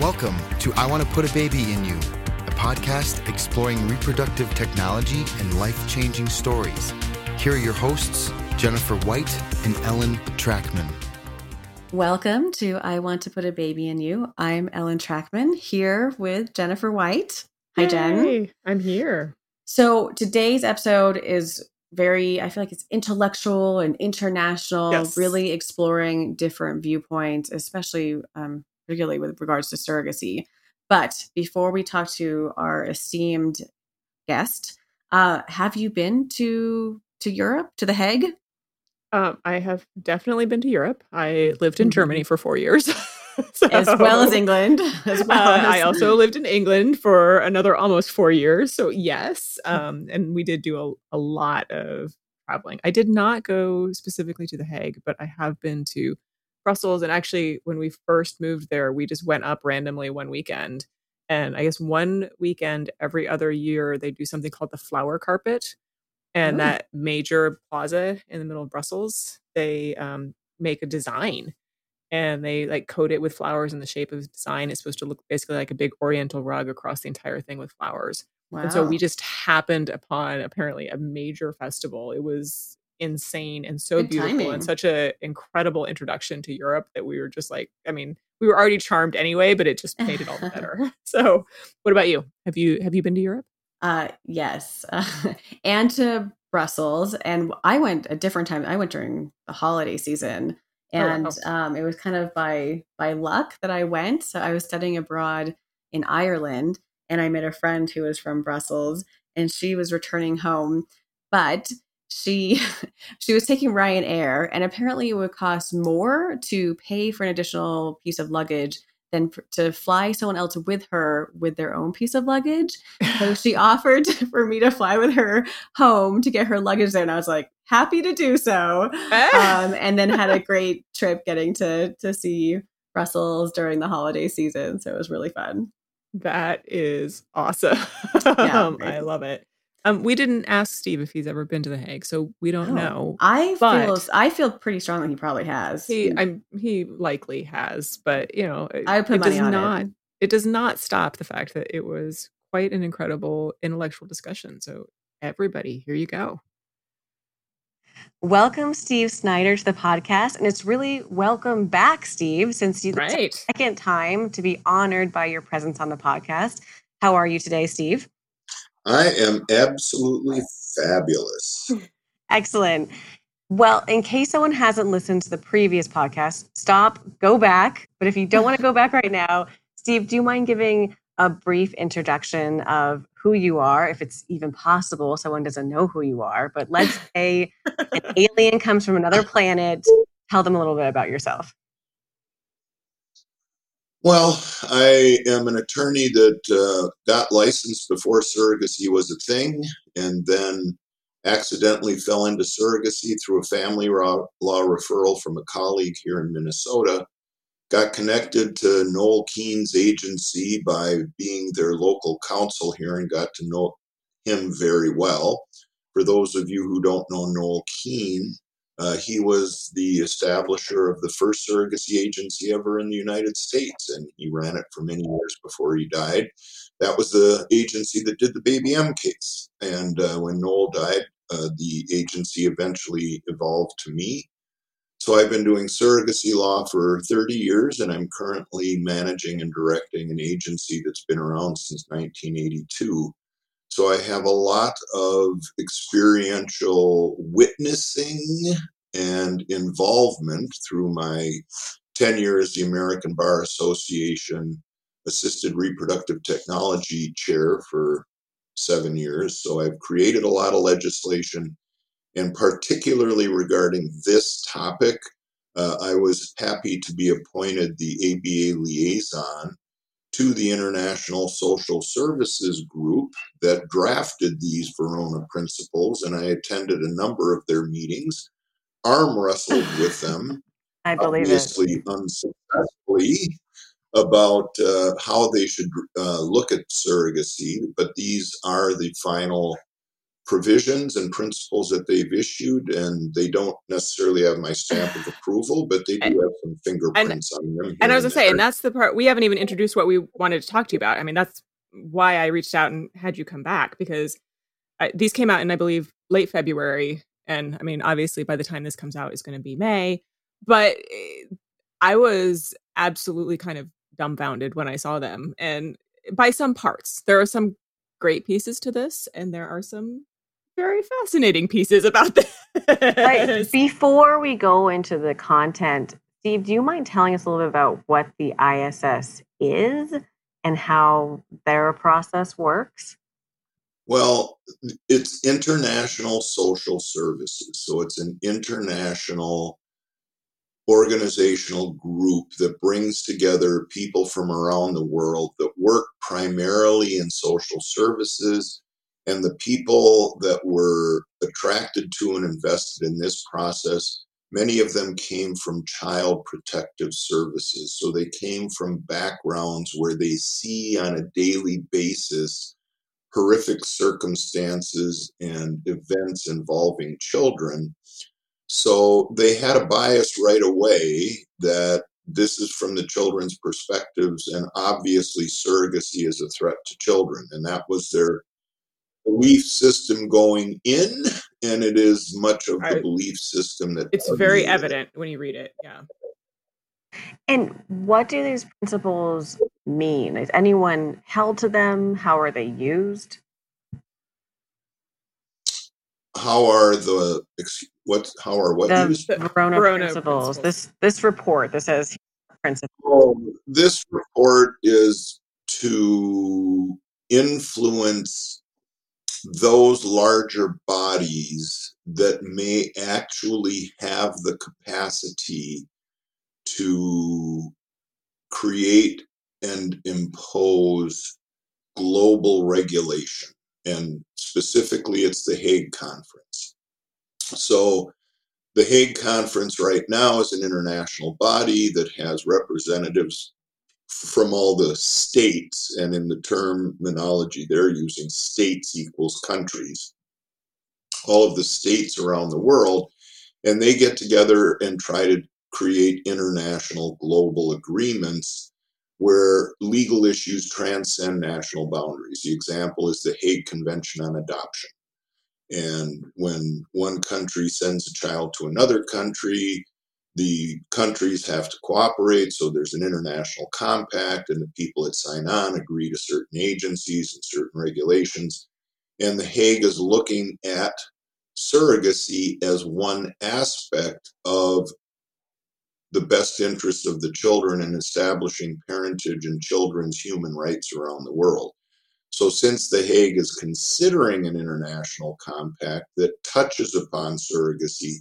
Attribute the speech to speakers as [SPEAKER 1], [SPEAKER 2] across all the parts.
[SPEAKER 1] Welcome to I Want to Put a Baby in You, a podcast exploring reproductive technology and life changing stories. Here are your hosts, Jennifer White and Ellen Trackman.
[SPEAKER 2] Welcome to I Want to Put a Baby in You. I'm Ellen Trackman here with Jennifer White. Hi,
[SPEAKER 3] Yay,
[SPEAKER 2] Jen.
[SPEAKER 3] I'm here.
[SPEAKER 2] So today's episode is very, I feel like it's intellectual and international,
[SPEAKER 3] Yes.
[SPEAKER 2] really exploring different viewpoints, especially um, particularly with regards to surrogacy. But before we talk to our esteemed guest, uh, have you been to to Europe to The Hague?
[SPEAKER 3] Um, I have definitely been to Europe. I lived in
[SPEAKER 2] Mhm.
[SPEAKER 3] Germany for four years,
[SPEAKER 2] as well as England. As well
[SPEAKER 3] uh,
[SPEAKER 2] as
[SPEAKER 3] I also lived in England for another almost four years. So yes, um, and we did do a, a lot of traveling. I did not go specifically to The Hague, but I have been to Brussels. And actually, when we first moved there, we just went up randomly one weekend. And I guess one weekend every other year, they do something called the flower carpet. And
[SPEAKER 2] Oh.
[SPEAKER 3] that major plaza in the middle of Brussels, they um, make a design and they like coat it with flowers in the shape of design. It's supposed to look basically like a big oriental rug across the entire thing with flowers.
[SPEAKER 2] wow.
[SPEAKER 3] And so we just happened upon apparently a major festival. It was insane and so
[SPEAKER 2] Good
[SPEAKER 3] beautiful
[SPEAKER 2] timing.
[SPEAKER 3] and such an incredible introduction to Europe that we were just like, I mean, we were already charmed anyway, but it just made it all the better. so, what about you? Have you have you been to Europe?
[SPEAKER 2] Uh, yes, and to Brussels, and I went a different time. I went during the holiday season,
[SPEAKER 3] Oh, wow.
[SPEAKER 2] and um, it was kind of by by luck that I went. So I was studying abroad in Ireland, and I met a friend who was from Brussels, and she was returning home, but she she was taking Ryanair, and apparently it would cost more to pay for an additional piece of luggage than f- to fly someone else with her with their own piece of luggage. So she offered for me to fly with her home to get her luggage there, and I was like, happy to do so. Um, and then had a great trip getting to to see Brussels during the holiday season. So it was really fun.
[SPEAKER 3] That is awesome.
[SPEAKER 2] Yeah,
[SPEAKER 3] Um, I love it. Um, we didn't ask Steve if he's ever been to The Hague, so we don't
[SPEAKER 2] Oh,
[SPEAKER 3] know.
[SPEAKER 2] I feel I feel pretty strongly he probably has.
[SPEAKER 3] He, I'm, he likely has, but you know, it,
[SPEAKER 2] I would put
[SPEAKER 3] it does
[SPEAKER 2] money on it.
[SPEAKER 3] not. It does not stop the fact that it was quite an incredible intellectual discussion. So, everybody, here you go.
[SPEAKER 4] Welcome, Steve Snyder, to the podcast. And it's really welcome back, Steve, since you
[SPEAKER 3] Right.
[SPEAKER 4] second time to be honored by your presence on the podcast. How are you today, Steve?
[SPEAKER 5] I am absolutely fabulous.
[SPEAKER 4] Excellent. Well, in case someone hasn't listened to the previous podcast, stop, go back. But if you don't want to go back right now, Steve, do you mind giving a brief introduction of who you are, if it's even possible? Someone doesn't know who you are, but let's say an alien comes from another planet. Tell them a little bit about yourself.
[SPEAKER 5] Well, I am an attorney that uh, got licensed before surrogacy was a thing and then accidentally fell into surrogacy through a family law, referral from a colleague here in Minnesota. Got connected to Noel Keane's agency by being their local counsel here and got to know him very well. For those of you who don't know Noel Keane, Uh, he was the establisher of the first surrogacy agency ever in the United States, and he ran it for many years before he died. That was the agency that did the Baby M case. And uh, when Noel died, uh, the agency eventually evolved to me. So I've been doing surrogacy law for 30 years, and I'm currently managing and directing an agency that's been around since 1982. So I have a lot of experiential witnessing and involvement through my tenure as the American Bar Association Assisted Reproductive Technology Chair for seven years. So I've created a lot of legislation, and particularly regarding this topic, uh, I was happy to be appointed the ABA liaison to the International Social Services Group that drafted these Verona principles, and I attended a number of their meetings, arm wrestled with them,
[SPEAKER 4] I believe it.
[SPEAKER 5] obviously unsuccessfully, about uh, how they should uh, look at surrogacy. But these are the final provisions and principles that they've issued, and they don't necessarily have my stamp of approval, but they do
[SPEAKER 3] And-
[SPEAKER 5] have some fingerprints on them.
[SPEAKER 3] and I was gonna say, and that's the part we haven't even introduced what we wanted to talk to you about. I mean, that's why I reached out and had you come back because I, these came out in, I believe, late February. And I mean, obviously, by the time this comes out, it's going to be May. But eh, I was absolutely kind of dumbfounded when I saw them. And by some parts, there are some great pieces to this, and there are some very fascinating pieces about this.
[SPEAKER 4] But before we go into the content, Steve, do you mind telling us a little bit about what the ISS is and how their process works?
[SPEAKER 5] Well, it's international social services. So it's an international organizational group that brings together people from around the world that work primarily in social services. And the people that were attracted to and invested in this process, many of them came from child protective services. So they came from backgrounds where they see on a daily basis horrific circumstances and events involving children. So they had a bias right away that this is from the children's perspectives, and obviously surrogacy is a threat to children. And that was their belief system going in, and it is much of the belief system that
[SPEAKER 3] it's very
[SPEAKER 5] permeated.
[SPEAKER 3] evident when you read it. Yeah.
[SPEAKER 4] And what do these principles mean? Is anyone held to them? How are they used?
[SPEAKER 5] How are the ex- what? How are what
[SPEAKER 4] The
[SPEAKER 5] used?
[SPEAKER 3] The
[SPEAKER 4] Verona,
[SPEAKER 3] Verona
[SPEAKER 4] principles.
[SPEAKER 3] principles.
[SPEAKER 4] This this report that says principles.
[SPEAKER 5] Oh, this report is to influence those larger bodies that may actually have the capacity to create and impose global regulation. And specifically, it's the Hague Conference. So, the Hague Conference right now is an international body that has representatives from all the states, and in the terminology they're using, states equals countries. All of the states around the world, and they get together and try to create international global agreements where legal issues transcend national boundaries. The example is the Hague Convention on Adoption. And when one country sends a child to another country, the countries have to cooperate. So there's an international compact, and the people that sign on agree to certain agencies and certain regulations. And The Hague is looking at surrogacy as one aspect of the best interests of the children and establishing parentage and children's human rights around the world. So, since The Hague is considering an international compact that touches upon surrogacy,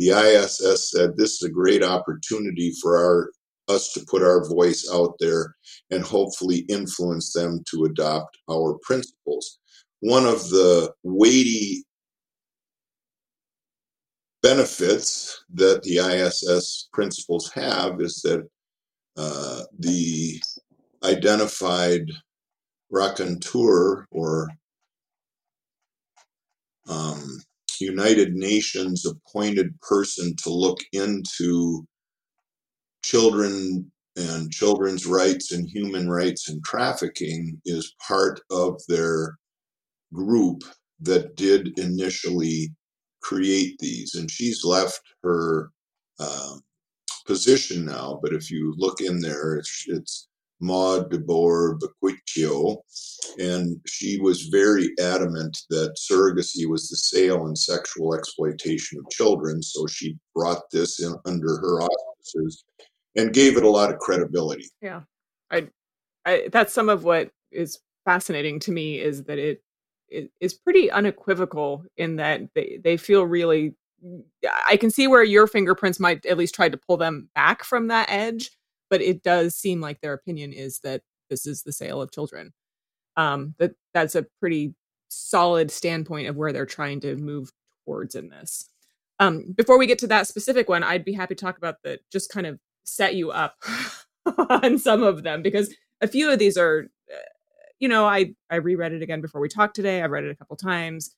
[SPEAKER 5] the ISS said this is a great opportunity for our us to put our voice out there and hopefully influence them to adopt our principles. One of the weighty benefits that the ISS principles have is that uh, the identified rapporteur or um, United Nations appointed person to look into children and children's rights and human rights and trafficking is part of their group that did initially create these. And she's left her um, position now, but if you look in there, it's, it's Maud DeBoer Buquicchio, and she was very adamant that surrogacy was the sale and sexual exploitation of children. So she brought this in under her auspices and gave it a lot of credibility.
[SPEAKER 3] Yeah, I, I that's some of what is fascinating to me is that it, it is pretty unequivocal in that they they feel really. I can see where your fingerprints might at least try to pull them back from that edge, but it does seem like their opinion is that this is the sale of children. Um, that that's a pretty solid standpoint of where they're trying to move towards in this. Um, before we get to that specific one, I'd be happy to talk about the just kind of set you up on some of them because a few of these are uh, you know i i reread it again before we talked today i've read it a couple times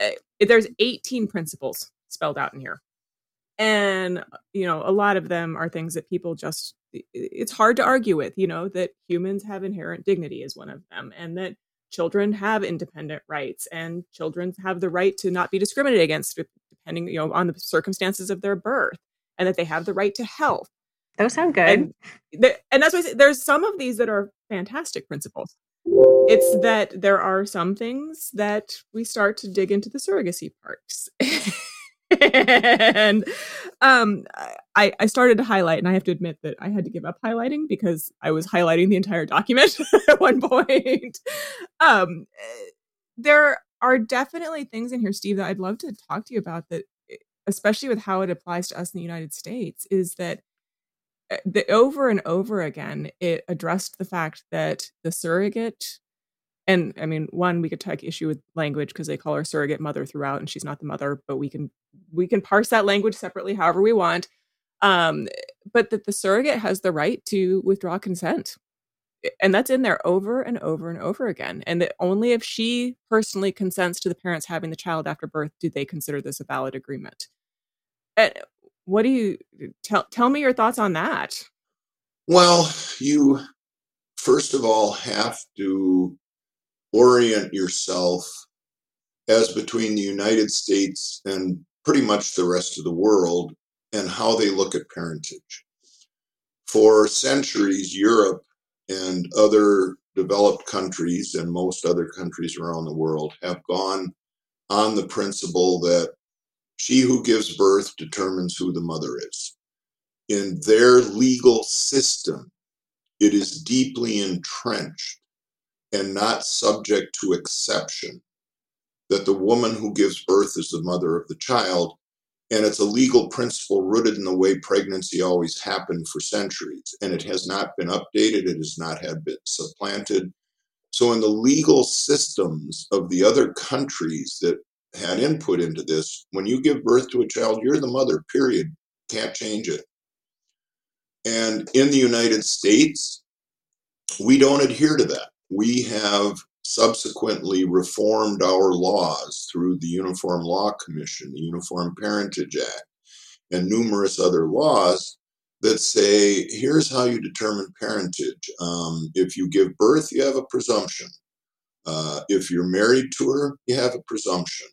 [SPEAKER 3] uh, there's 18 principles spelled out in here and you know a lot of them are things that people just it's hard to argue with you know that humans have inherent dignity is one of them and that children have independent rights and children have the right to not be discriminated against depending you know on the circumstances of their birth and that they have the right to health.
[SPEAKER 4] Those sound good.
[SPEAKER 3] And, and that's why there's some of these that are fantastic principles. It's that there are some things that we start to dig into the surrogacy parts and um, I, I started to highlight, and I have to admit that I had to give up highlighting because I was highlighting the entire document at one point. Um, there are definitely things in here, Steve, that I'd love to talk to you about. That, especially with how it applies to us in the United States, is that eh, the over and over again it addressed the fact that the surrogate and I mean, one, we could take issue with language because they call her surrogate mother throughout, and she's not the mother, but we can we can parse that language separately however we want. Um, but that the surrogate has the right to withdraw consent. And that's in there over and over and over again. And that only if she personally consents to the parents having the child after birth do they consider this a valid agreement. And what do you tell tell me your thoughts on that?
[SPEAKER 5] Well, you first of all have to orient yourself as between the United States and pretty much the rest of the world and how they look at parentage. For centuries, Europe and other developed countries and most other countries around the world have gone on the principle that she who gives birth determines who the mother is. In their legal system, it is deeply entrenched and not subject to exception. That the woman who gives birth is the mother of the child, and it's a legal principle rooted in the way pregnancy always happened for centuries, and it has not been updated, it has not had been supplanted. So, in the legal systems of the other countries that had input into this, when you give birth to a child, you're the mother, period. Can't change it. And in the United States, we don't adhere to that we have subsequently reformed our laws through the Uniform Law Commission, the Uniform Parentage Act, and numerous other laws that say here's how you determine parentage. Um, if you give birth, you have a presumption. Uh, if you're married to her, you have a presumption.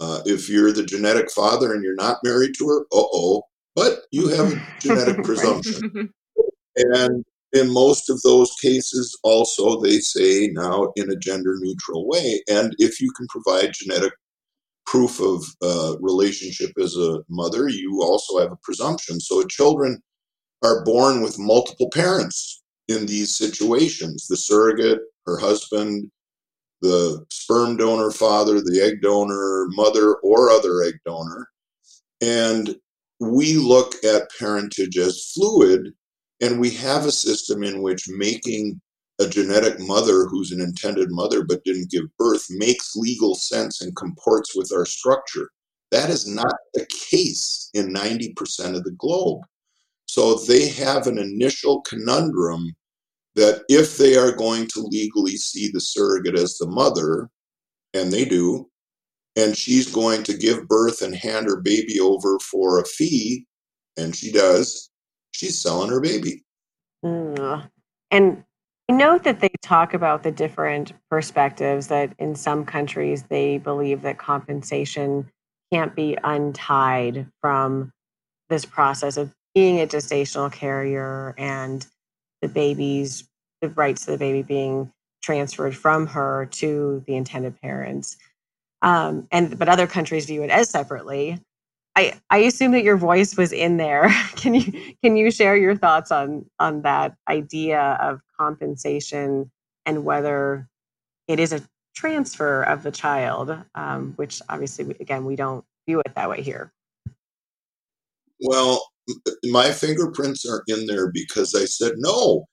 [SPEAKER 5] Uh, if you're the genetic father and you're not married to her, uh oh, but you have a genetic presumption. And in most of those cases, also, they say now in a gender neutral way. And if you can provide genetic proof of uh, relationship as a mother, you also have a presumption. So children are born with multiple parents in these situations the surrogate, her husband, the sperm donor father, the egg donor mother, or other egg donor. And we look at parentage as fluid and we have a system in which making a genetic mother who's an intended mother but didn't give birth makes legal sense and comports with our structure. That is not the case in 90% of the globe. So they have an initial conundrum that if they are going to legally see the surrogate as the mother, and they do, and she's going to give birth and hand her baby over for a fee, and she does, she's selling her baby.
[SPEAKER 4] Mm. And I know that they talk about the different perspectives that in some countries they believe that compensation can't be untied from this process of being a gestational carrier and the baby's the rights of the baby being transferred from her to the intended parents. Um, and but other countries view it as separately. I, I assume that your voice was in there. Can you can you share your thoughts on on that idea of compensation and whether it is a transfer of the child, um, which obviously again we don't view it that way here.
[SPEAKER 5] Well, my fingerprints are in there because I said no.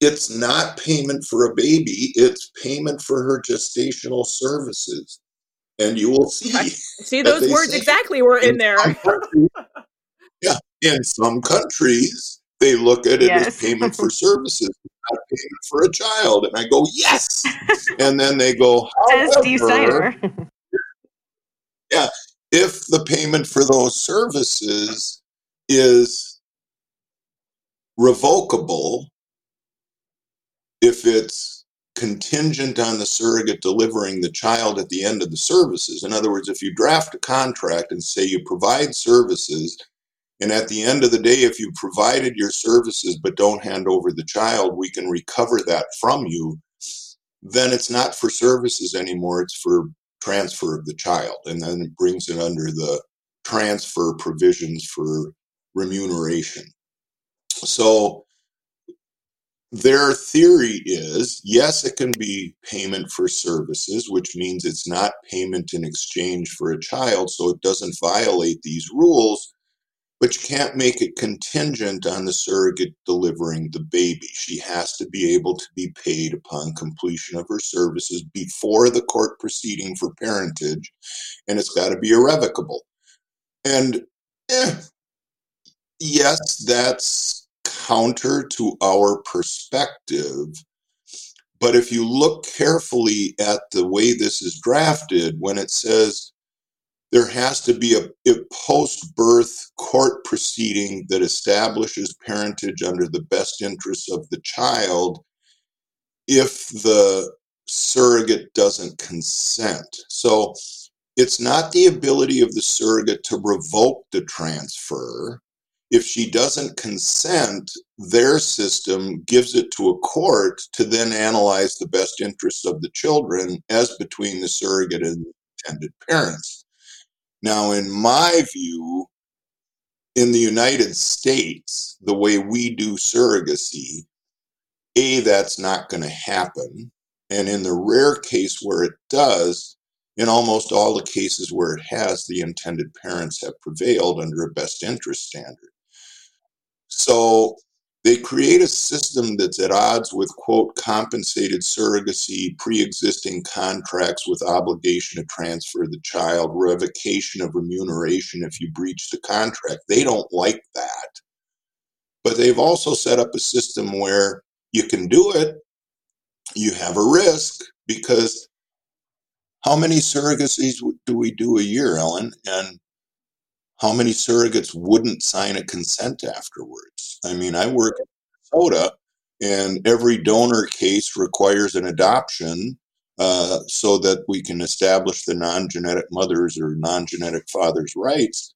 [SPEAKER 5] It's not payment for a baby; it's payment for her gestational services and you will see.
[SPEAKER 3] See those words exactly were in, in there.
[SPEAKER 5] yeah, in some countries they look at it yes. as payment for services, not payment for a child, and I go yes, and then they go.
[SPEAKER 4] Snyder.
[SPEAKER 5] Yeah. If the payment for those services is revocable, if it's contingent on the surrogate delivering the child at the end of the services. In other words, if you draft a contract and say you provide services, and at the end of the day, if you provided your services but don't hand over the child, we can recover that from you, then it's not for services anymore, it's for transfer of the child. And then it brings it under the transfer provisions for remuneration. So their theory is yes, it can be payment for services, which means it's not payment in exchange for a child, so it doesn't violate these rules, but you can't make it contingent on the surrogate delivering the baby. She has to be able to be paid upon completion of her services before the court proceeding for parentage, and it's got to be irrevocable. And eh, yes, that's counter to our perspective. But if you look carefully at the way this is drafted, when it says there has to be a, a post birth court proceeding that establishes parentage under the best interests of the child, if the surrogate doesn't consent. So it's not the ability of the surrogate to revoke the transfer if she doesn't consent, their system gives it to a court to then analyze the best interests of the children as between the surrogate and the intended parents. Now, in my view, in the United States, the way we do surrogacy, A, that's not going to happen. And in the rare case where it does, in almost all the cases where it has, the intended parents have prevailed under a best interest standard. So they create a system that's at odds with, quote, compensated surrogacy, pre existing contracts with obligation to transfer the child, revocation of remuneration if you breach the contract. They don't like that. But they've also set up a system where you can do it, you have a risk because how many surrogacies do we do a year, Ellen? And how many surrogates wouldn't sign a consent afterwards? I mean, I work in Minnesota, and every donor case requires an adoption uh, so that we can establish the non genetic mother's or non genetic father's rights.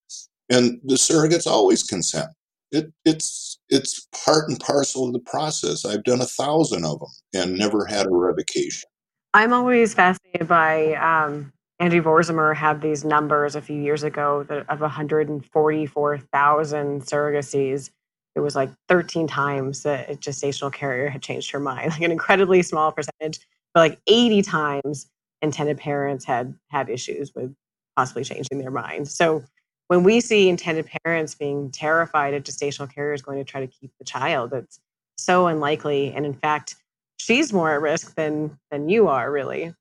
[SPEAKER 5] And the surrogates always consent. It, it's it's part and parcel of the process. I've done a thousand of them and never had a revocation.
[SPEAKER 4] I'm always fascinated by um, Andrew Vorzimer had these numbers a few years ago that of 144,000 surrogacies. It was like 13 times that a gestational carrier had changed her mind, like an incredibly small percentage, but like 80 times intended parents had had issues with possibly changing their minds. So when we see intended parents being terrified of gestational carriers going to try to keep the child, it's so unlikely. And in fact, she's more at risk than than you are, really.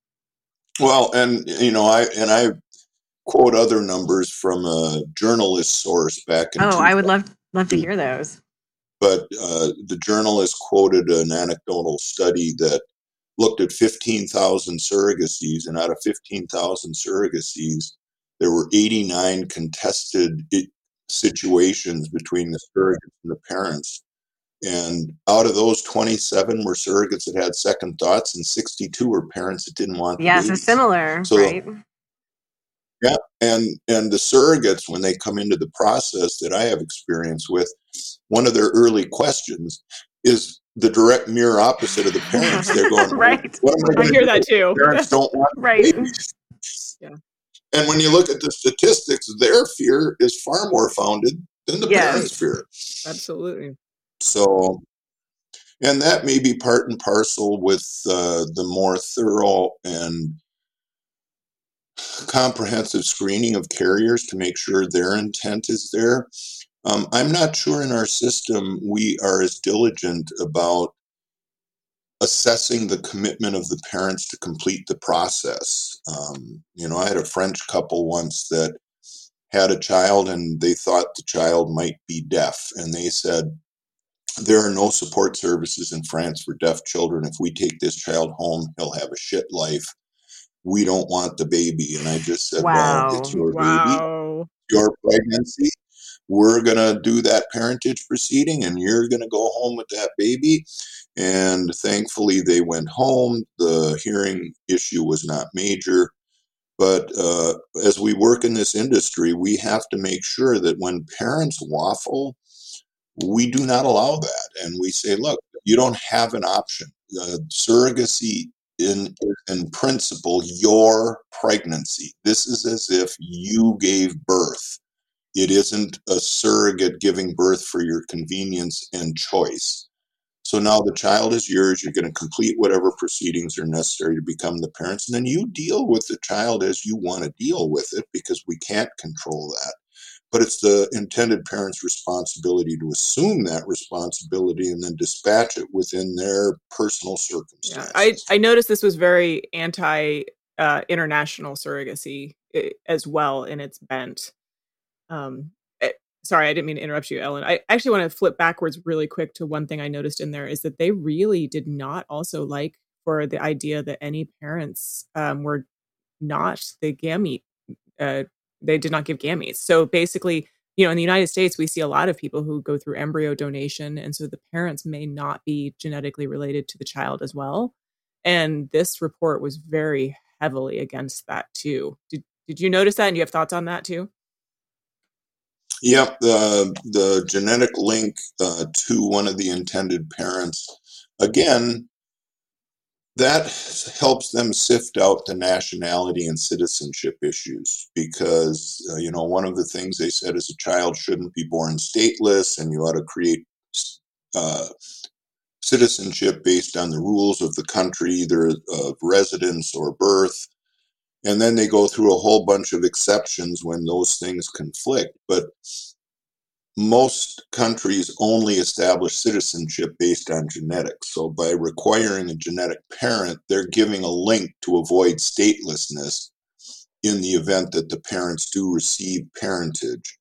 [SPEAKER 5] Well, and you know, I and I quote other numbers from a journalist source back in.
[SPEAKER 4] Oh, I would love love to hear those.
[SPEAKER 5] But uh, the journalist quoted an anecdotal study that looked at 15,000 surrogacies, and out of 15,000 surrogacies, there were 89 contested situations between the surrogates and the parents. And out of those, 27 were surrogates that had second thoughts, and 62 were parents that didn't want.
[SPEAKER 4] Yeah, so similar, so, right?
[SPEAKER 5] Yeah, and and the surrogates when they come into the process that I have experience with, one of their early questions is the direct mirror opposite of the parents. They're going,
[SPEAKER 4] right.
[SPEAKER 3] What am I, I hear do? that too.
[SPEAKER 5] Parents don't want
[SPEAKER 4] right.
[SPEAKER 5] Babies. Yeah. And when you look at the statistics, their fear is far more founded than the yes. parents' fear.
[SPEAKER 3] Absolutely.
[SPEAKER 5] So, and that may be part and parcel with uh, the more thorough and comprehensive screening of carriers to make sure their intent is there. Um, I'm not sure in our system we are as diligent about assessing the commitment of the parents to complete the process. Um, you know, I had a French couple once that had a child and they thought the child might be deaf, and they said, there are no support services in France for deaf children. If we take this child home, he'll have a shit life. we don't want the baby. And I just said,
[SPEAKER 4] Wow.
[SPEAKER 5] well, it's your baby, your pregnancy. We're going to do that parentage proceeding and you're going to go home with that baby. And thankfully, they went home. The hearing issue was not major. But uh, as we work in this industry, we have to make sure that when parents waffle, we do not allow that. And we say, look, you don't have an option. Uh, surrogacy in in principle your pregnancy. This is as if you gave birth. It isn't a surrogate giving birth for your convenience and choice. So now the child is yours. You're going to complete whatever proceedings are necessary to become the parents, and then you deal with the child as you want to deal with it because we can't control that. But it's the intended parent's responsibility to assume that responsibility and then dispatch it within their personal
[SPEAKER 3] Yeah.
[SPEAKER 5] circumstances.
[SPEAKER 3] I, I noticed this was very anti uh, international surrogacy as well in its bent. Um, eh, sorry, I didn't mean to interrupt you, Ellen. I actually want to flip backwards really quick to one thing I noticed in there is that they really did not also like for the idea that any parents um, were not the gamete. Uh, they did not give gametes. So basically, you know, in the United States, we see a lot of people who go through embryo donation, and so the parents may not be genetically related to the child as well. And this report was very heavily against that too. Did did you notice that? And you have thoughts on that too?
[SPEAKER 5] Yep, the the genetic link uh, to one of the intended parents. Again, that helps them sift out the nationality and citizenship issues because uh, you know one of the things they said is a child shouldn't be born stateless, and you ought to create uh, citizenship based on the rules of the country, either of residence or birth. And then they go through a whole bunch of exceptions when those things conflict. But most countries only establish citizenship based on genetics. So by requiring a genetic parent, they're giving a link to avoid statelessness in the event that the parents do receive parentage.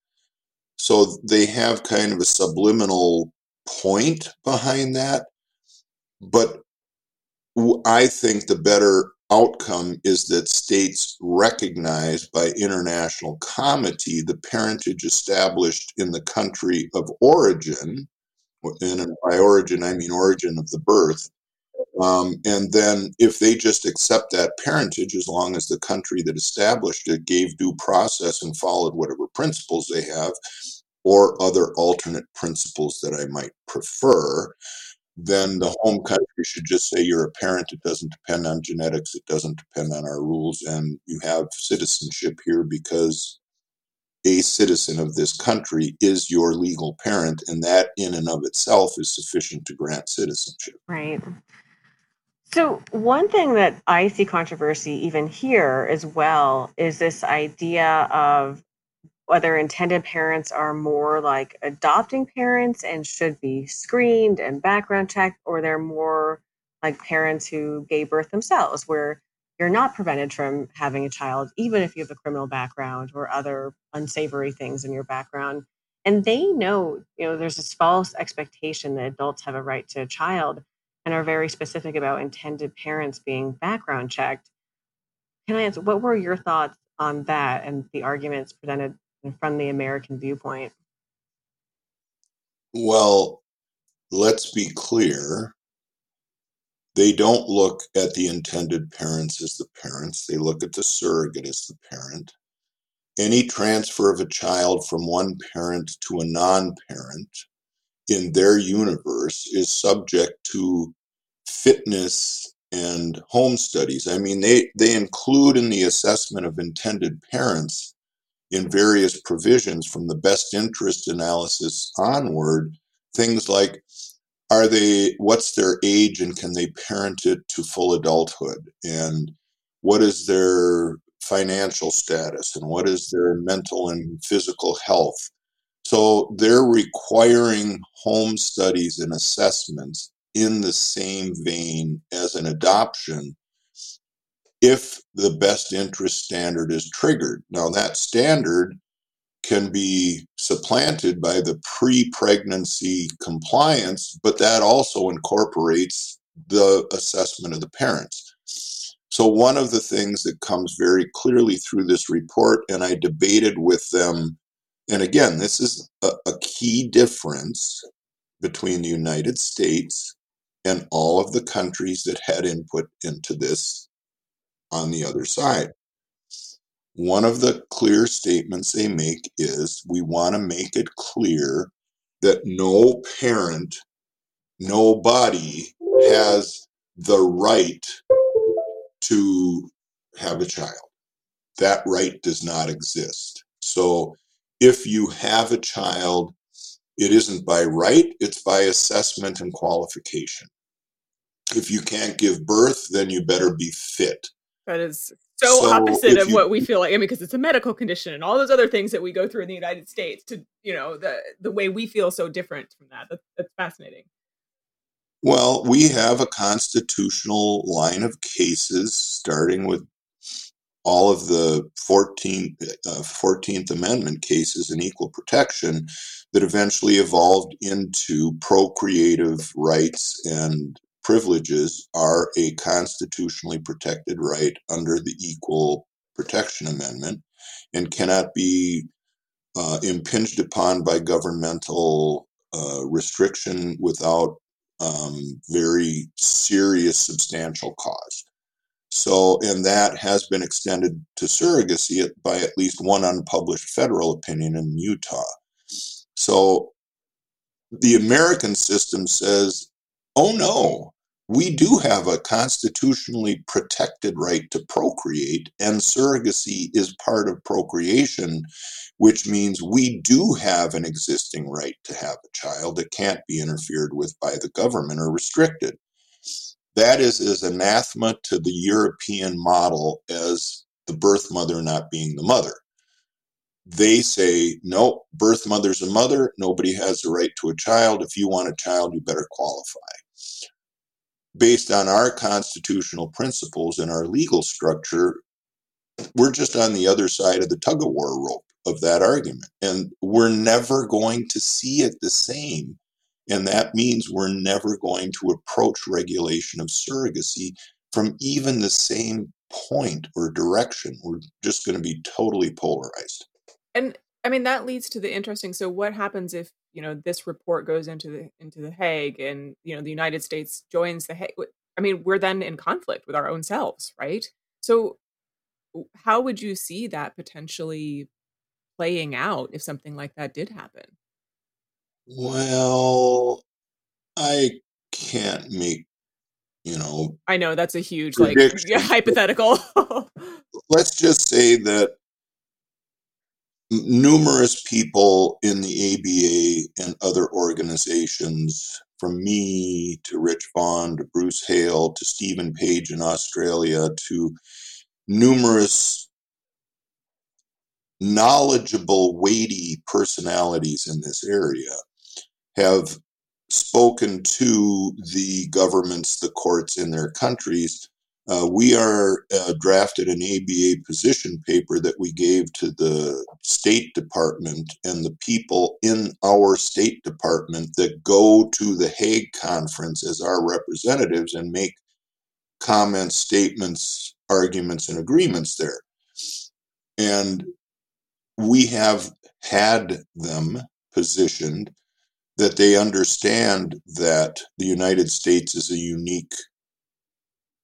[SPEAKER 5] So they have kind of a subliminal point behind that. But I think the better outcome is that states recognize by international comity the parentage established in the country of origin, and by origin I mean origin of the birth. Um, and then if they just accept that parentage, as long as the country that established it gave due process and followed whatever principles they have, or other alternate principles that I might prefer, then the home country should just say you're a parent. It doesn't depend on genetics. It doesn't depend on our rules. And you have citizenship here because a citizen of this country is your legal parent. And that in and of itself is sufficient to grant citizenship.
[SPEAKER 4] Right. So, one thing that I see controversy even here as well is this idea of whether intended parents are more like adopting parents and should be screened and background checked, or they're more like parents who gave birth themselves, where you're not prevented from having a child, even if you have a criminal background or other unsavory things in your background. And they know, you know, there's this false expectation that adults have a right to a child and are very specific about intended parents being background checked. Can I answer what were your thoughts on that and the arguments presented from the American viewpoint?
[SPEAKER 5] Well, let's be clear. They don't look at the intended parents as the parents, they look at the surrogate as the parent. Any transfer of a child from one parent to a non parent in their universe is subject to fitness and home studies. I mean, they, they include in the assessment of intended parents in various provisions from the best interest analysis onward things like are they what's their age and can they parent it to full adulthood? And what is their financial status? And what is their mental and physical health? So they're requiring home studies and assessments in the same vein as an adoption if the best interest standard is triggered. Now, that standard can be supplanted by the pre pregnancy compliance, but that also incorporates the assessment of the parents. So, one of the things that comes very clearly through this report, and I debated with them, and again, this is a, a key difference between the United States and all of the countries that had input into this on the other side. One of the clear statements they make is we want to make it clear that no parent, nobody has the right to have a child. That right does not exist. So if you have a child, it isn't by right, it's by assessment and qualification. If you can't give birth, then you better be fit.
[SPEAKER 3] That is so, so opposite of you, what we feel like. I mean, because it's a medical condition and all those other things that we go through in the United States. To you know, the the way we feel so different from that. that that's fascinating.
[SPEAKER 5] Well, we have a constitutional line of cases, starting with all of the 14th, uh, 14th Amendment cases in equal protection that eventually evolved into procreative rights and privileges are a constitutionally protected right under the Equal Protection Amendment and cannot be uh, impinged upon by governmental uh, restriction without um, very serious substantial cause. So, and that has been extended to surrogacy by at least one unpublished federal opinion in Utah. So, the American system says, oh no, we do have a constitutionally protected right to procreate, and surrogacy is part of procreation, which means we do have an existing right to have a child that can't be interfered with by the government or restricted. That is as anathema to the European model as the birth mother not being the mother. They say, no, birth mother's a mother. Nobody has the right to a child. If you want a child, you better qualify based on our constitutional principles and our legal structure, we're just on the other side of the tug of war rope of that argument. And we're never going to see it the same. And that means we're never going to approach regulation of surrogacy from even the same point or direction. We're just going to be totally polarized.
[SPEAKER 3] And I mean that leads to the interesting so what happens if you know this report goes into the into the Hague and you know the United States joins the Hague I mean we're then in conflict with our own selves right? So how would you see that potentially playing out if something like that did happen?
[SPEAKER 5] Well I can't make you know
[SPEAKER 3] I know that's a huge like yeah, hypothetical.
[SPEAKER 5] let's just say that numerous people in the ABA and other organizations, from me to Rich Vaughn to Bruce Hale to Stephen Page in Australia to numerous knowledgeable, weighty personalities in this area, have spoken to the governments, the courts in their countries uh, we are uh, drafted an ABA position paper that we gave to the State Department and the people in our State Department that go to the Hague Conference as our representatives and make comments, statements, arguments, and agreements there. And we have had them positioned that they understand that the United States is a unique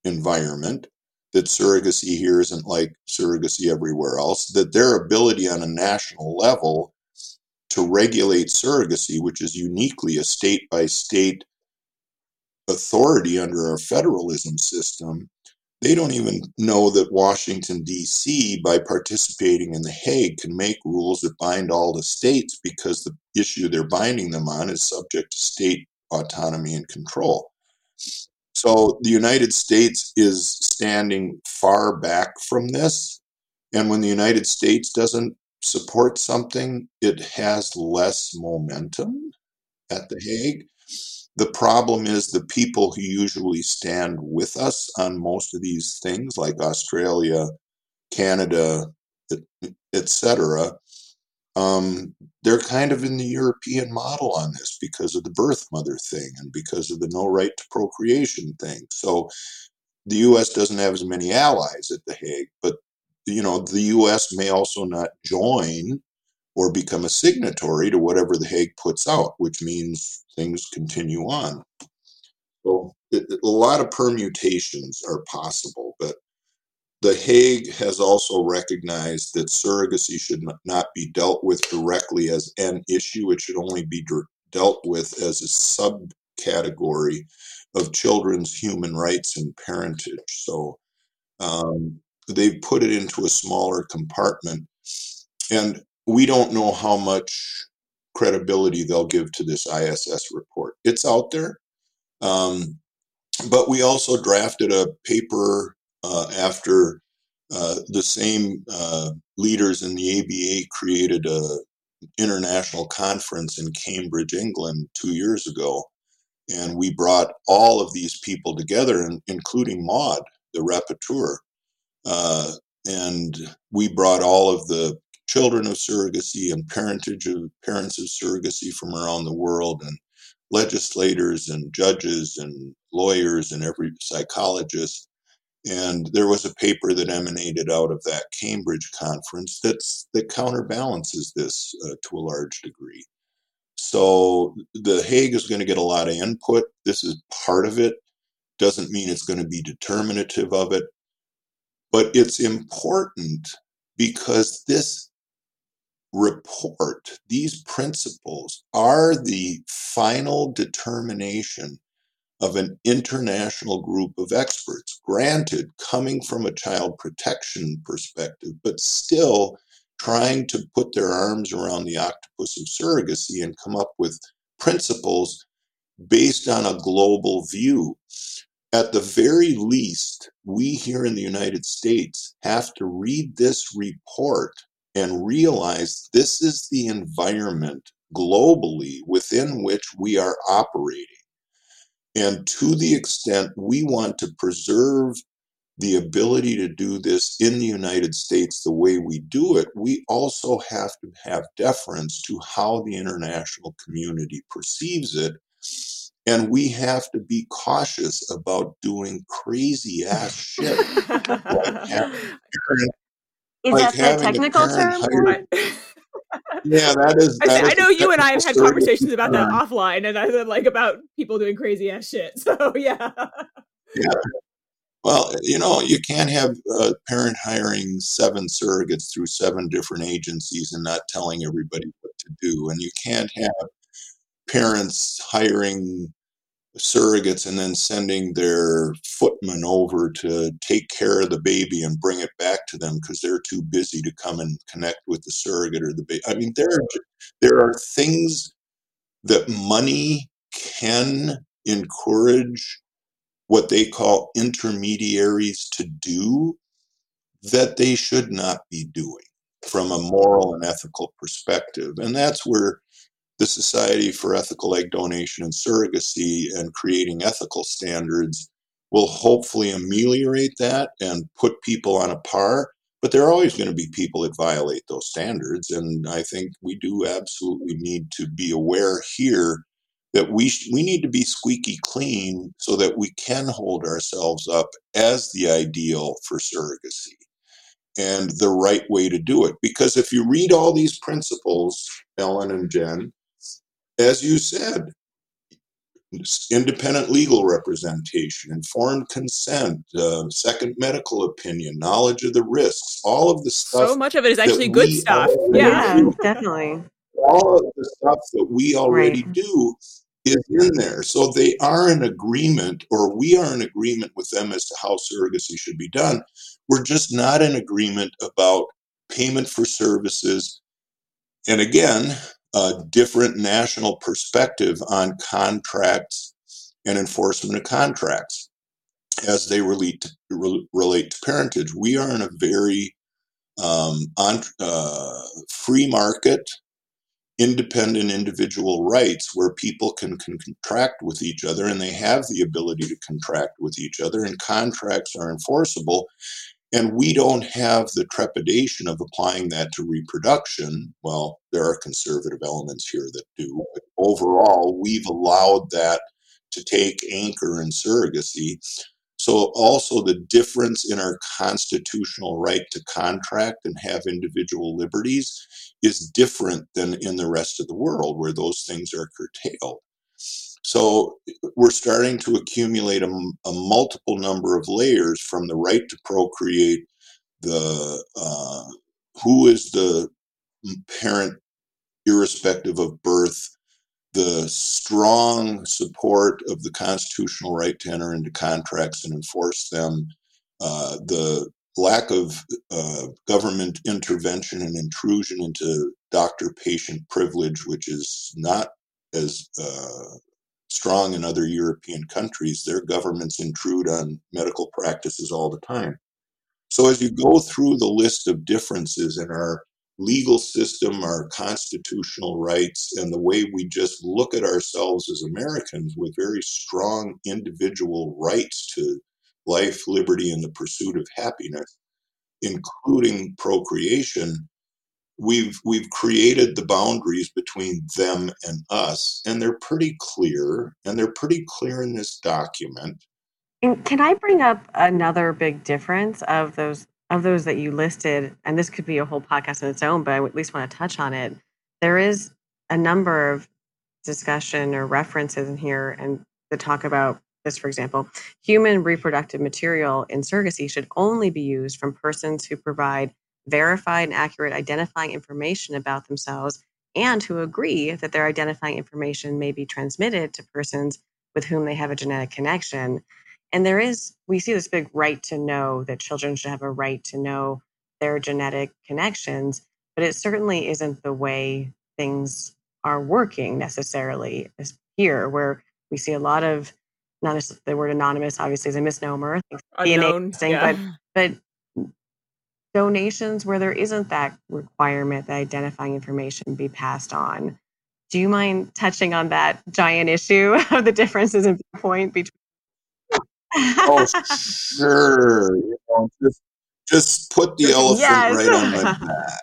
[SPEAKER 5] environment, that surrogacy here isn't like surrogacy everywhere else, that their ability on a national level to regulate surrogacy, which is uniquely a state by state authority under our federalism system, they don't even know that Washington, D.C., by participating in The Hague, can make rules that bind all the states because the issue they're binding them on is subject to state autonomy and control. So the United States is standing far back from this. And when the United States doesn't support something, it has less momentum at The Hague. The problem is the people who usually stand with us on most of these things, like Australia, Canada, etc., um, they're kind of in the European model on this because of the birth mother thing and because of the no right to procreation thing. So the U.S. doesn't have as many allies at The Hague, but you know the U.S. may also not join or become a signatory to whatever The Hague puts out, which means things continue on. So it, a lot of permutations are possible, the Hague has also recognized that surrogacy should not be dealt with directly as an issue. It should only be dealt with as a subcategory of children's human rights and parentage. So um, they've put it into a smaller compartment. And we don't know how much credibility they'll give to this ISS report. It's out there. Um, but we also drafted a paper after uh, the same uh, leaders in the ABA created a international conference in Cambridge, England, two years ago, and we brought all of these people together, including Maud, the rapporteur, uh, and we brought all of the children of surrogacy and parentage of parents of surrogacy from around the world, and legislators and judges and lawyers and every psychologist and there was a paper that emanated out of that Cambridge conference that's that counterbalances this uh, to a large degree. So the Hague is going to get a lot of input. This is part of it. Doesn't mean it's going to be determinative of it, but it's important because this report, these principles, are the final determination of an international group of experts, granted, coming from a child protection perspective, but still trying to put their arms around the octopus of surrogacy and come up with principles based on a global view. At the very least, we here in the United States have to read this report and realize this is the environment globally within which we are operating. And to the extent we want to preserve the ability to do this in the United States the way we do it, we also have to have deference to how the international community perceives it. And we have to be cautious about doing crazy ass shit. like
[SPEAKER 4] having, Is like that the technical term?
[SPEAKER 5] Yeah, that is. That
[SPEAKER 3] I, is I know you and I have had conversations about that um, offline, and I like about people doing crazy ass shit. So yeah.
[SPEAKER 5] Yeah. Well, you know, you can't have a parent hiring seven surrogates through seven different agencies and not telling everybody what to do, and you can't have parents hiring surrogates and then sending their footman over to take care of the baby and bring it back to them because they're too busy to come and connect with the surrogate or the baby. I mean, there are, there are things that money can encourage what they call intermediaries to do that they should not be doing from a moral and ethical perspective. And that's where the Society for Ethical Egg Donation and Surrogacy and creating ethical standards will hopefully ameliorate that and put people on a par. But there are always going to be people that violate those standards. And I think we do absolutely need to be aware here that we, sh- we need to be squeaky clean so that we can hold ourselves up as the ideal for surrogacy and the right way to do it. Because if you read all these principles, Ellen and Jen, as you said, independent legal representation, informed consent, uh, second medical opinion, knowledge of the risks, all of the stuff.
[SPEAKER 3] So much of it is actually good stuff.
[SPEAKER 4] Yeah, definitely.
[SPEAKER 5] All of the stuff that we already right. do is in there. So they are in agreement, or we are in agreement with them as to how surrogacy should be done. We're just not in agreement about payment for services. And again, a different national perspective on contracts and enforcement of contracts as they relate to, re, relate to parentage. We are in a very um, on, uh, free market, independent individual rights where people can, can contract with each other and they have the ability to contract with each other, and contracts are enforceable. And we don't have the trepidation of applying that to reproduction. Well, there are conservative elements here that do, but overall, we've allowed that to take anchor in surrogacy. So, also the difference in our constitutional right to contract and have individual liberties is different than in the rest of the world where those things are curtailed. So, we're starting to accumulate a, a multiple number of layers from the right to procreate, the uh, who is the parent irrespective of birth, the strong support of the constitutional right to enter into contracts and enforce them, uh, the lack of uh, government intervention and intrusion into doctor patient privilege, which is not as uh, strong in other European countries. Their governments intrude on medical practices all the time. So, as you go through the list of differences in our legal system, our constitutional rights, and the way we just look at ourselves as Americans with very strong individual rights to life, liberty, and the pursuit of happiness, including procreation, we've we've created the boundaries between them and us, and they're pretty clear, and they're pretty clear in this document.
[SPEAKER 4] And can I bring up another big difference of those of those that you listed, and this could be a whole podcast in its own, but I at least want to touch on it. There is a number of discussion or references in here and the talk about this, for example, human reproductive material in surrogacy should only be used from persons who provide verified and accurate identifying information about themselves and who agree that their identifying information may be transmitted to persons with whom they have a genetic connection. And there is, we see this big right to know that children should have a right to know their genetic connections, but it certainly isn't the way things are working necessarily here, where we see a lot of, not the word anonymous obviously is a misnomer,
[SPEAKER 3] Unknown,
[SPEAKER 4] DNA thing,
[SPEAKER 3] yeah.
[SPEAKER 4] but but donations where there isn't that requirement that identifying information be passed on. Do you mind touching on that giant issue of the differences in viewpoint between
[SPEAKER 5] oh, sure. You know, just, just put the elephant
[SPEAKER 4] Yes.
[SPEAKER 5] right on my back.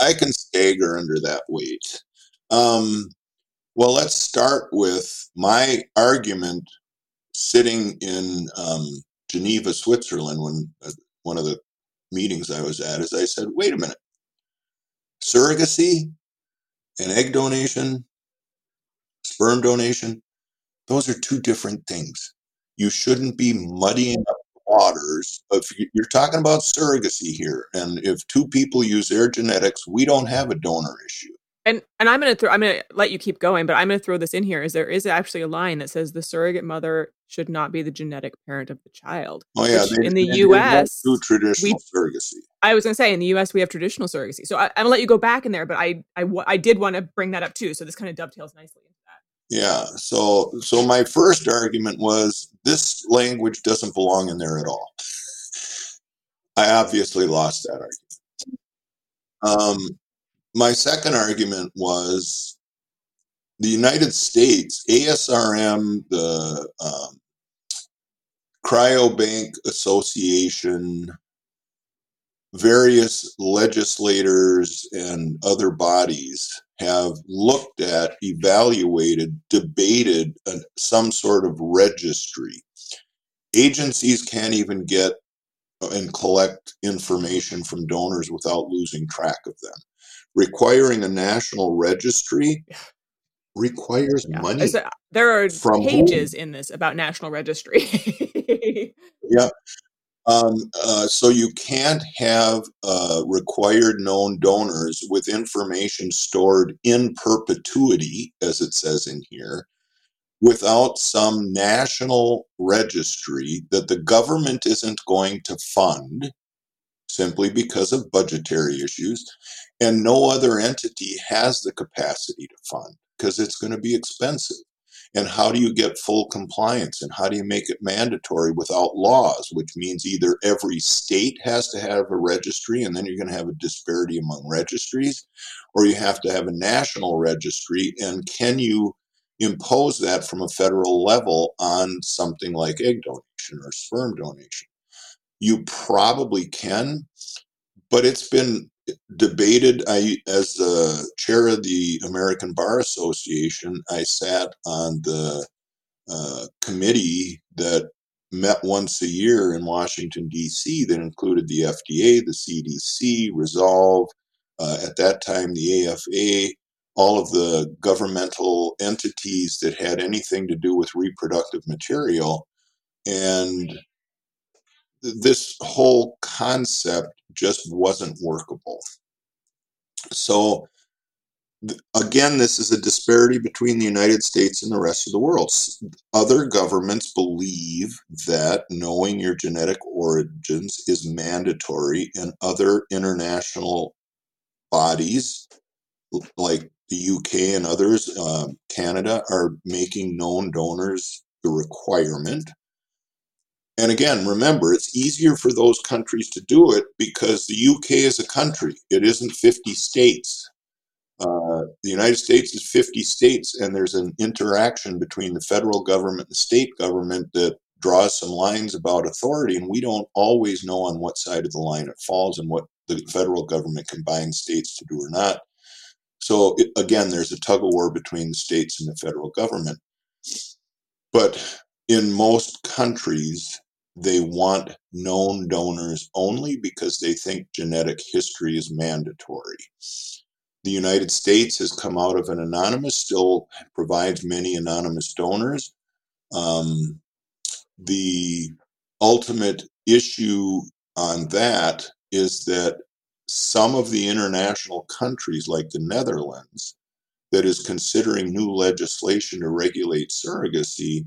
[SPEAKER 5] I, I can stagger under that weight. Um, well, let's start with my argument sitting in um, Geneva, Switzerland, when uh, one of the meetings I was at, is I said, wait a minute, surrogacy and egg donation, sperm donation, those are two different things. You shouldn't be muddying up waters. If you- you're talking about surrogacy here, and if two people use their genetics, we don't have a donor issue.
[SPEAKER 3] And and I'm gonna throw I'm gonna let you keep going, but I'm gonna throw this in here. Is there is actually a line that says the surrogate mother should not be the genetic parent of the child.
[SPEAKER 5] Oh yeah, they,
[SPEAKER 3] in the
[SPEAKER 5] they- they won't
[SPEAKER 3] US,
[SPEAKER 5] do traditional surrogacy.
[SPEAKER 3] I was gonna say in the U.S. we have traditional surrogacy, so I, I'm gonna let you go back in there. But I I, I did want to bring that up too. So this kind of dovetails nicely into that.
[SPEAKER 5] Yeah. So so my first argument was this language doesn't belong in there at all. I obviously lost that argument. Um, my second argument was the United States, ASRM, the um, Cryobank Association, various legislators and other bodies have looked at, evaluated, debated some sort of registry. Agencies can't even get and collect information from donors without losing track of them. Requiring a national registry requires
[SPEAKER 3] Yeah.
[SPEAKER 5] money.
[SPEAKER 3] So there are
[SPEAKER 5] From whom?
[SPEAKER 3] pages in this about national registry.
[SPEAKER 5] Yeah. Um, uh, so you can't have uh, required known donors with information stored in perpetuity, as it says in here, without some national registry that the government isn't going to fund simply because of budgetary issues. And no other entity has the capacity to fund because it's going to be expensive. And how do you get full compliance and how do you make it mandatory without laws, which means either every state has to have a registry and then you're going to have a disparity among registries, or you have to have a national registry. And can you impose that from a federal level on something like egg donation or sperm donation? You probably can, but it's been debated. I, as the chair of the American Bar Association, I sat on the uh, committee that met once a year in Washington, D.C., that included the FDA, the CDC, Resolve, uh, at that time, the AFA, all of the governmental entities that had anything to do with reproductive material. And this whole concept just wasn't workable. So, again, this is a disparity between the United States and the rest of the world. Other governments believe that knowing your genetic origins is mandatory, and other international bodies like the UK and others, uh, Canada, are making known donors the requirement. And again, remember, it's easier for those countries to do it because the UK is a country. It isn't 50 states. Uh, the United States is 50 states, and there's an interaction between the federal government and state government that draws some lines about authority, and we don't always know on what side of the line it falls and what the federal government can bind states to do or not. So, it, again, there's a tug of war between the states and the federal government. But in most countries, they want known donors only because they think genetic history is mandatory. The United States has come out of an anonymous, still provides many anonymous donors. Um, the ultimate issue on that is that some of the international countries, like the Netherlands, that is considering new legislation to regulate surrogacy,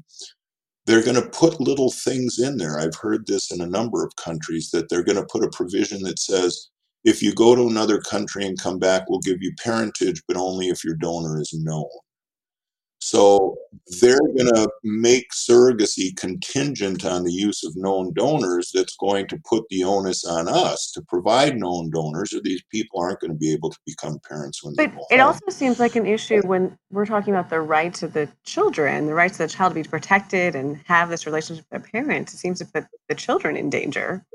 [SPEAKER 5] they're going to put little things in there. I've heard this in a number of countries that they're going to put a provision that says if you go to another country and come back, we'll give you parentage, but only if your donor is known. So they're going to make surrogacy contingent on the use of known donors. That's going to put the onus on us to provide known donors, or these people aren't going to be able to become parents when
[SPEAKER 4] but it also seems like an issue when we're talking about the rights of the children, the rights of the child to be protected and have this relationship with their parents. It seems to put the children in danger.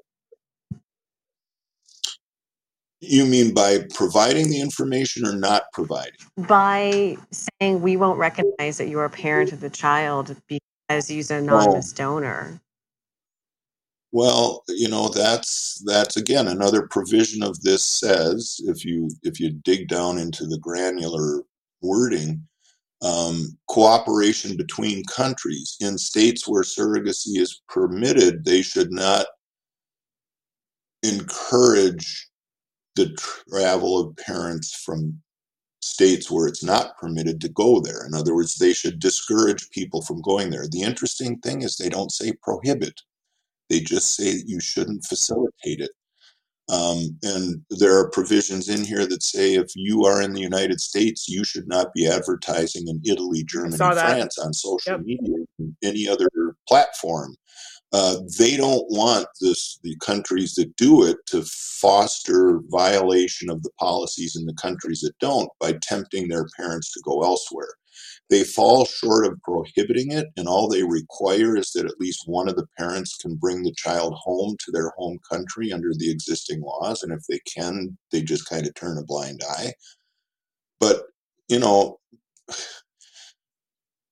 [SPEAKER 5] You mean by providing the information or not providing?
[SPEAKER 4] By saying we won't recognize that you're a parent of the child because you're an anonymous oh. donor.
[SPEAKER 5] Well, you know that's that's again another provision of this says if you if you dig down into the granular wording, um, cooperation between countries in states where surrogacy is permitted, they should not encourage the travel of parents from states where it's not permitted to go there. In other words, they should discourage people from going there. The interesting thing is they don't say prohibit, they just say you shouldn't facilitate it. Um, and there are provisions in here that say if you are in the United States, you should not be advertising in Italy, Germany, France on social yep. media, any other platform. Uh, they don't want this the countries that do it to foster violation of the policies in the countries that don't by tempting their parents to go elsewhere. They fall short of prohibiting it, and all they require is that at least one of the parents can bring the child home to their home country under the existing laws. And if they can, they just kind of turn a blind eye. But, you know,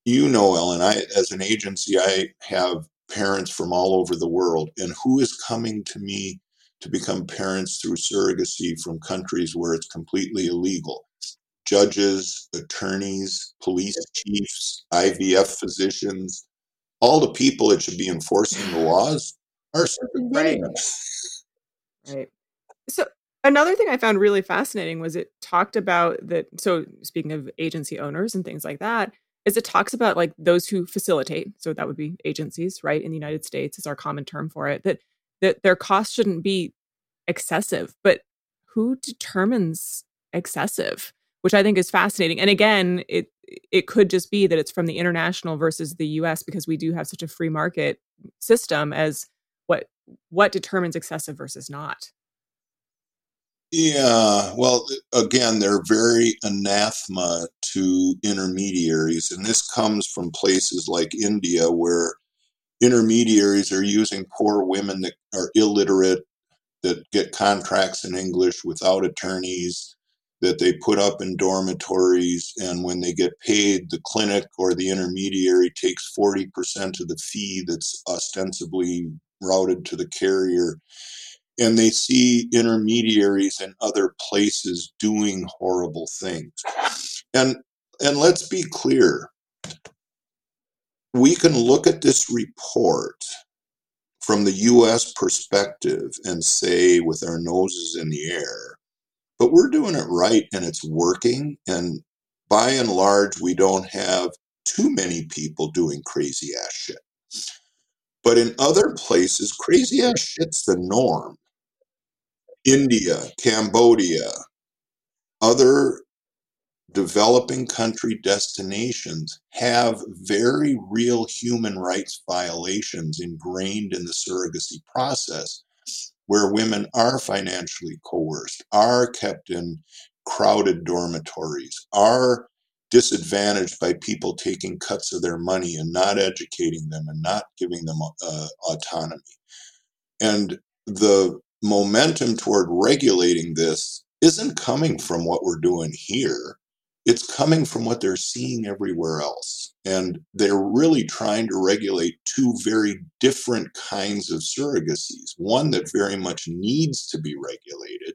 [SPEAKER 5] you know, Ellen, I, as an agency, I have parents from all over the world. And who is coming to me to become parents through surrogacy from countries where it's completely illegal? Judges, attorneys, police chiefs, IVF physicians, all the people that should be enforcing the laws are
[SPEAKER 3] right. right. So another thing I found really fascinating was it talked about that. So speaking of agency owners and things like that, is it talks about like those who facilitate so that would be agencies right in the united states is our common term for it that that their cost shouldn't be excessive but who determines excessive? Which i think is fascinating and again it it could just be that it's from the international versus the us because we do have such a free market system as what what determines excessive versus not
[SPEAKER 5] yeah, well, again, they're very anathema to intermediaries, and this comes from places like India where intermediaries are using poor women that are illiterate, that get contracts in English without attorneys. that they put up in dormitories. And when they get paid, the clinic or the intermediary takes 40% of the fee that's ostensibly routed to the carrier. And they see intermediaries in other places doing horrible things. And and let's be clear. We can look at this report from the US perspective and say with our noses in the air, but we're doing it right and it's working. And by and large, we don't have too many people doing crazy ass shit. But in other places, crazy ass shit's the norm. India, Cambodia, other developing country destinations have very real human rights violations ingrained in the surrogacy process where women are financially coerced, are kept in crowded dormitories, are disadvantaged by people taking cuts of their money and not educating them and not giving them uh, autonomy. And the momentum toward regulating this isn't coming from what we're doing here. It's coming from what they're seeing everywhere else. And they're really trying to regulate two very different kinds of surrogacies one that very much needs to be regulated,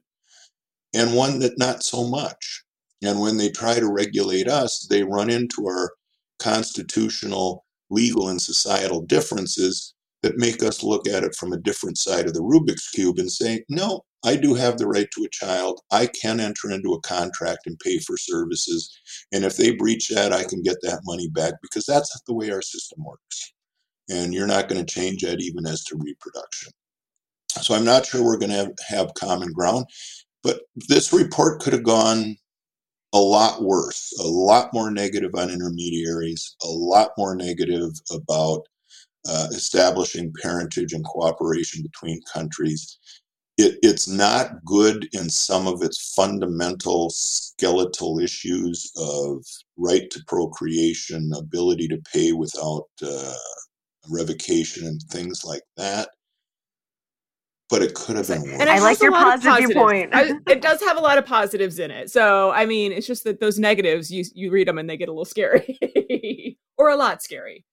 [SPEAKER 5] and one that not so much. And when they try to regulate us, they run into our constitutional, legal, and societal differences that make us look at it from a different side of the Rubik's Cube and say, no, I do have the right to a child. I can enter into a contract and pay for services. And if they breach that, I can get that money back because that's the way our system works. And you're not going to change that even as to reproduction. So I'm not sure we're going to have, common ground. But this report could have gone a lot worse, a lot more negative on intermediaries, a lot more negative about uh, establishing parentage and cooperation between countries. It, it's not good in some of its fundamental skeletal issues of right to procreation, ability to pay without uh, revocation, and things like that but it could have been worse.
[SPEAKER 4] And I like your point. viewpoint.
[SPEAKER 3] it does have a lot of positives in it. So, I mean, it's just that those negatives, you you read them and they get a little scary, or a lot scary.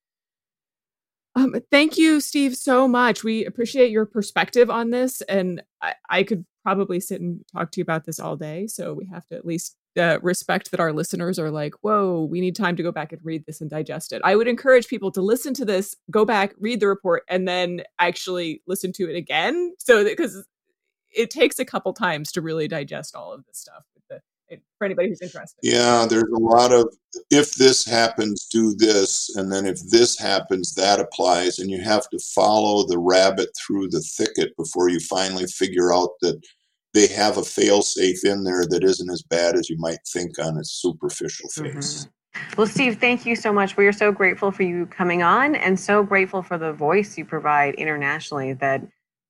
[SPEAKER 3] Um, thank you, Steve, so much. We appreciate your perspective on this, and I, I could probably sit and talk to you about this all day. So we have to at least uh, respect that our listeners are like, whoa, we need time to go back and read this and digest it. I would encourage people to listen to this, go back, read the report, and then actually listen to it again. So because it takes a couple times to really digest all of this stuff for anybody who's interested.
[SPEAKER 5] Yeah, there's a lot of if this happens, do this, and then if this happens, that applies, and you have to follow the rabbit through the thicket before you finally figure out that they have a failsafe in there that isn't as bad as you might think on its superficial face.
[SPEAKER 4] Mm-hmm. Well, Steve, thank you so much. We are so grateful for you coming on and so grateful for the voice you provide internationally that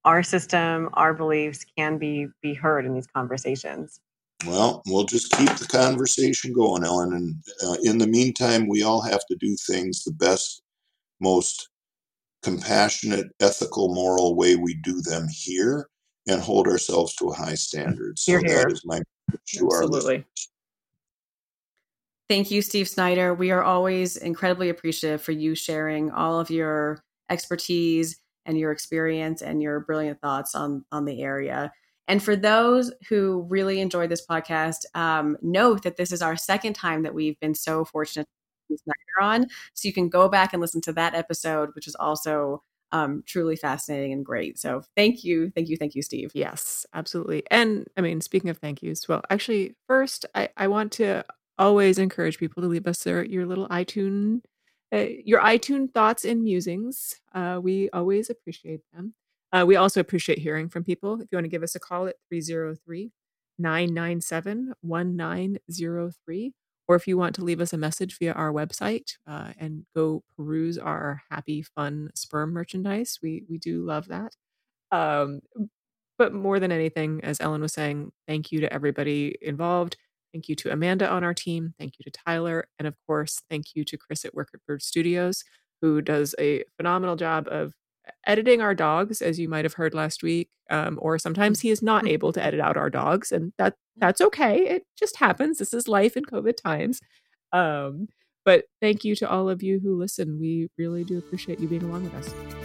[SPEAKER 4] our system, our beliefs can be be heard in these conversations.
[SPEAKER 5] Well, we'll just keep the conversation going, Ellen. And uh, in the meantime, we all have to do things the best, most compassionate, ethical, moral way we do them here and hold ourselves to a high standard. So
[SPEAKER 4] here, here.
[SPEAKER 5] that is my to Absolutely.
[SPEAKER 2] Thank you, Steve Snyder. We are always incredibly appreciative for you sharing all of your expertise and your experience and your brilliant thoughts on on the area. And for those who really enjoyed this podcast, um, note that this is our second time that we've been so fortunate on. So you can go back and listen to that episode, which is also um, truly fascinating and great. So thank you, thank you, thank you, Steve.
[SPEAKER 3] Yes, absolutely. And I mean, speaking of thank yous, well, actually, first, I, I want to always encourage people to leave us their your little iTunes, uh, your iTunes thoughts and musings. Uh, we always appreciate them. Uh, we also appreciate hearing from people. If you want to give us a call at 303 997 1903, or if you want to leave us a message via our website uh, and go peruse our happy, fun sperm merchandise, we, we do love that. Um, but more than anything, as Ellen was saying, thank you to everybody involved. Thank you to Amanda on our team. Thank you to Tyler. And of course, thank you to Chris at Work at Bird Studios, who does a phenomenal job of editing our dogs, as you might have heard last week, um, or sometimes he is not able to edit out our dogs, and that that's okay. It just happens. This is life in COVID times. Um, but thank you to all of you who listen. We really do appreciate you being along with us.